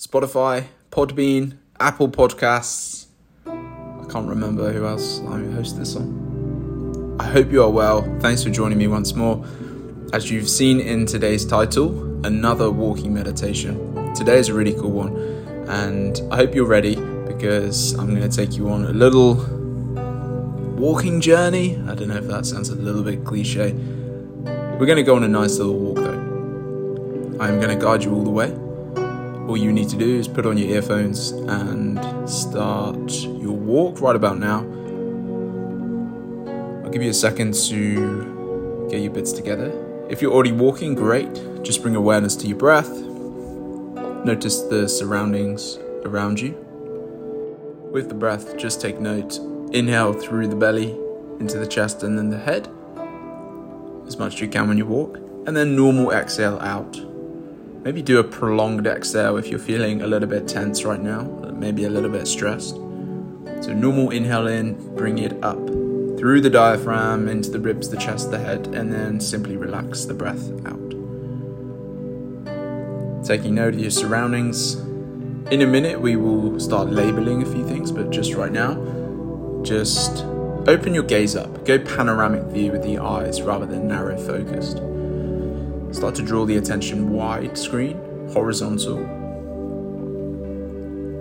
Spotify, Podbean, Apple Podcasts. I can't remember who else I host this on. I hope you are well. Thanks for joining me once more. As you've seen in today's title, another walking meditation. Today is a really cool one, and I hope you're ready because I'm going to take you on a little walking journey. I don't know if that sounds a little bit cliche. We're going to go on a nice little walk though. I'm going to guide you all the way. All you need to do is put on your earphones and start your walk right about now. I'll give you a second to get your bits together. If you're already walking, great. Just bring awareness to your breath. Notice the surroundings around you. With the breath, just take note. Inhale through the belly into the chest and then the head, as much as you can when you walk, and then normal exhale out. Maybe do a prolonged exhale if you're feeling a little bit tense right now, maybe a little bit stressed. So, normal inhale in, bring it up through the diaphragm, into the ribs, the chest, the head, and then simply relax the breath out. Taking note of your surroundings. In a minute, we will start labeling a few things, but just right now, just open your gaze up. Go panoramic view with the eyes rather than narrow focused. Start to draw the attention wide screen, horizontal.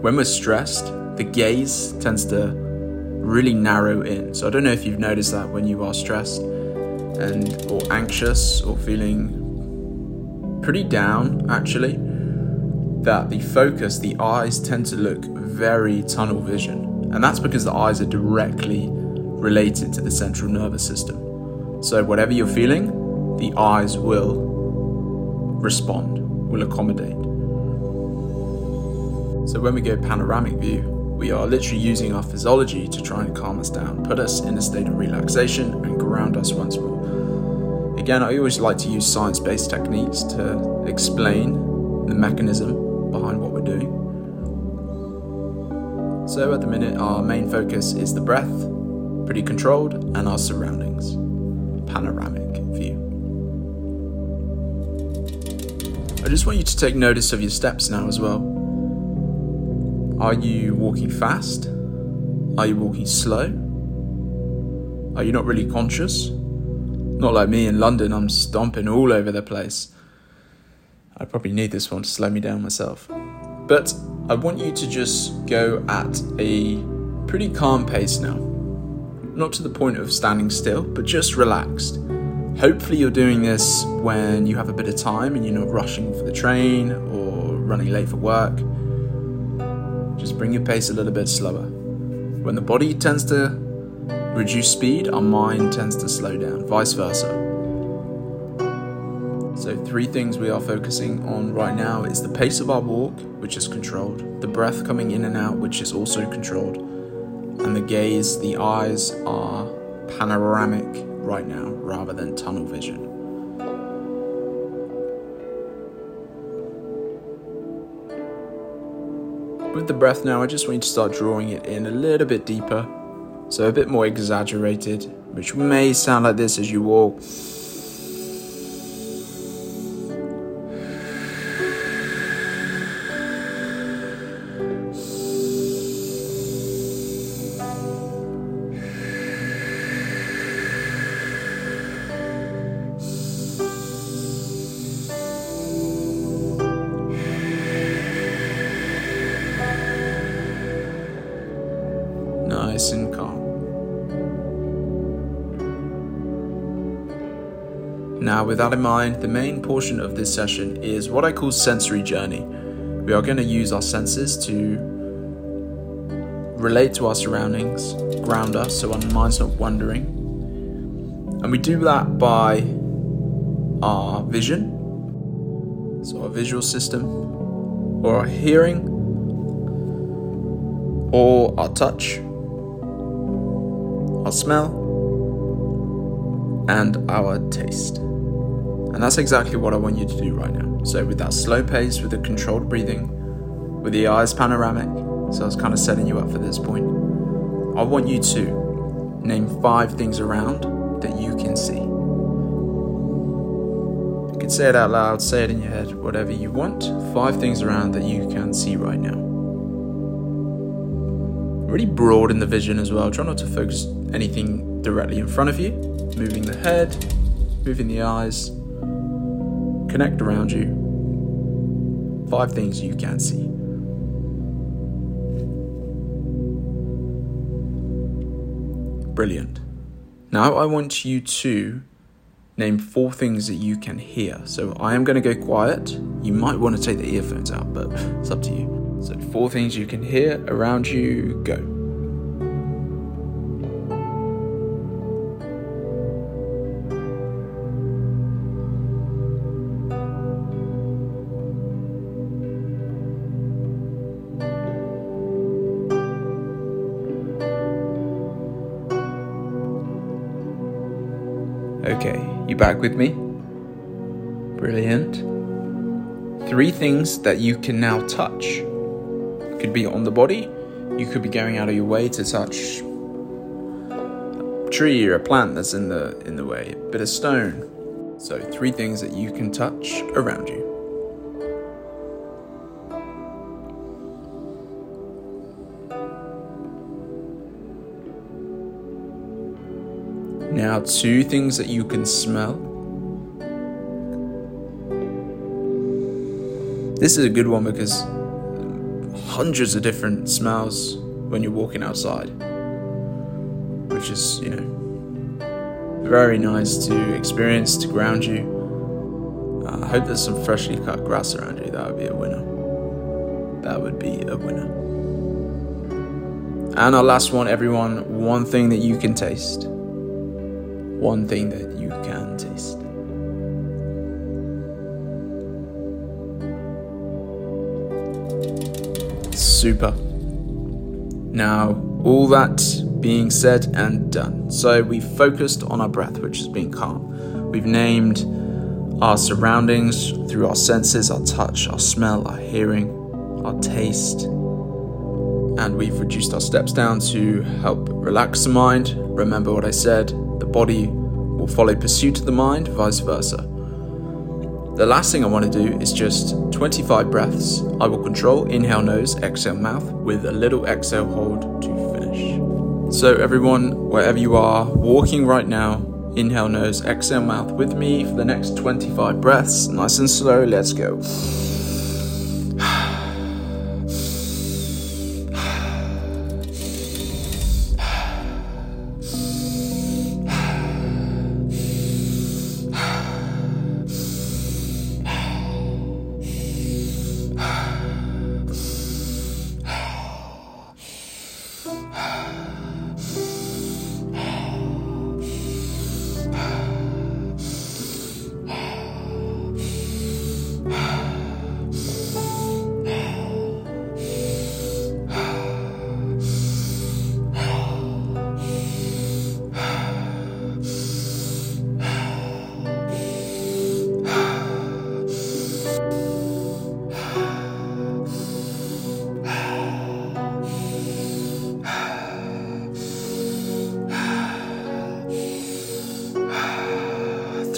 When we're stressed, the gaze tends to really narrow in. So I don't know if you've noticed that when you are stressed and or anxious or feeling pretty down actually that the focus, the eyes tend to look very tunnel vision. And that's because the eyes are directly related to the central nervous system. So whatever you're feeling, the eyes will respond, will accommodate. So when we go panoramic view, we are literally using our physiology to try and calm us down, put us in a state of relaxation, and ground us once more. Again, I always like to use science based techniques to explain the mechanism behind what we're doing. So, at the minute, our main focus is the breath, pretty controlled, and our surroundings. Panoramic I just want you to take notice of your steps now as well. Are you walking fast? Are you walking slow? Are you not really conscious? Not like me in London, I'm stomping all over the place. I probably need this one to slow me down myself. But I want you to just go at a pretty calm pace now. Not to the point of standing still, but just relaxed. Hopefully, you're doing this when you have a bit of time and you're not rushing for the train or running late for work. Just bring your pace a little bit slower. When the body tends to reduce speed, our mind tends to slow down, vice versa. So, three things we are focusing on right now is the pace of our walk, which is controlled, the breath coming in and out, which is also controlled, and the gaze, the eyes are panoramic right now rather than tunnel vision. With the breath now, I just want to start drawing it in a little bit deeper, so a bit more exaggerated, which may sound like this as you walk. Nice and calm. Now, with that in mind, the main portion of this session is what I call sensory journey. We are going to use our senses to relate to our surroundings, ground us so our mind's not wandering. And we do that by our vision, so our visual system, or our hearing, or our touch our smell, and our taste. And that's exactly what I want you to do right now. So, with that slow pace, with the controlled breathing, with the eyes panoramic, so I was kind of setting you up for this point, I want you to name five things around that you can see. You can say it out loud, say it in your head, whatever you want. Five things around that you can see right now. Really broad in the vision as well. Try not to focus anything directly in front of you. Moving the head, moving the eyes. Connect around you. Five things you can see. Brilliant. Now I want you to name four things that you can hear. So I am going to go quiet. You might want to take the earphones out, but it's up to you. So, four things you can hear around you, go. Okay, you back with me? Brilliant. Three things that you can now touch. Could be on the body, you could be going out of your way to touch a tree or a plant that's in the in the way, a bit of stone. So three things that you can touch around you. Now, two things that you can smell. This is a good one because hundreds of different smells when you're walking outside, which is, you know, very nice to experience, to ground you. Uh, I hope there's some freshly cut grass around you. That would be a winner. That would be a winner. And our last one, everyone, one thing that you can taste one thing that Super. Now, all that being said and done. So, we've focused on our breath, which has been calm. We've named our surroundings through our senses our touch, our smell, our hearing, our taste. And we've reduced our steps down to help relax the mind. Remember what I said the body will follow pursuit of the mind, vice versa. The last thing I want to do is just 25 breaths. I will control inhale nose, exhale mouth with a little exhale hold to finish. So, everyone, wherever you are, walking right now, inhale nose, exhale mouth with me for the next 25 breaths. Nice and slow, let's go.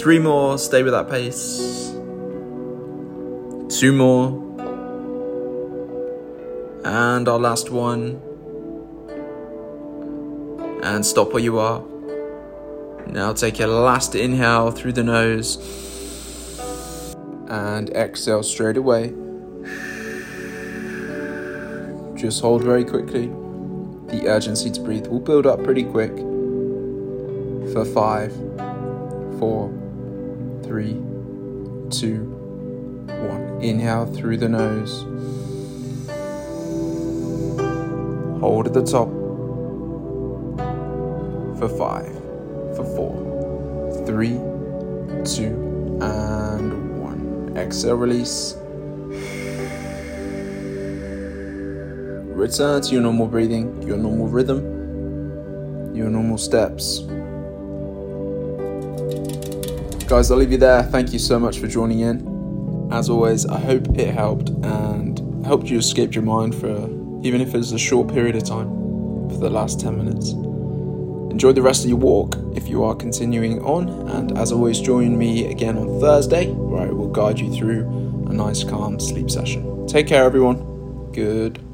Three more, stay with that pace. Two more. And our last one. And stop where you are. Now take your last inhale through the nose. And exhale straight away. Just hold very quickly. The urgency to breathe will build up pretty quick. For five, four, three, two, one. Inhale through the nose. Hold at the top for five, for four, three, two, and one. Exhale, release. Return to your normal breathing, your normal rhythm, your normal steps. Guys, I'll leave you there. Thank you so much for joining in. As always, I hope it helped and helped you escape your mind for even if it's a short period of time for the last 10 minutes. Enjoy the rest of your walk if you are continuing on, and as always, join me again on Thursday where I will guide you through a nice, calm sleep session. Take care, everyone. Goodbye.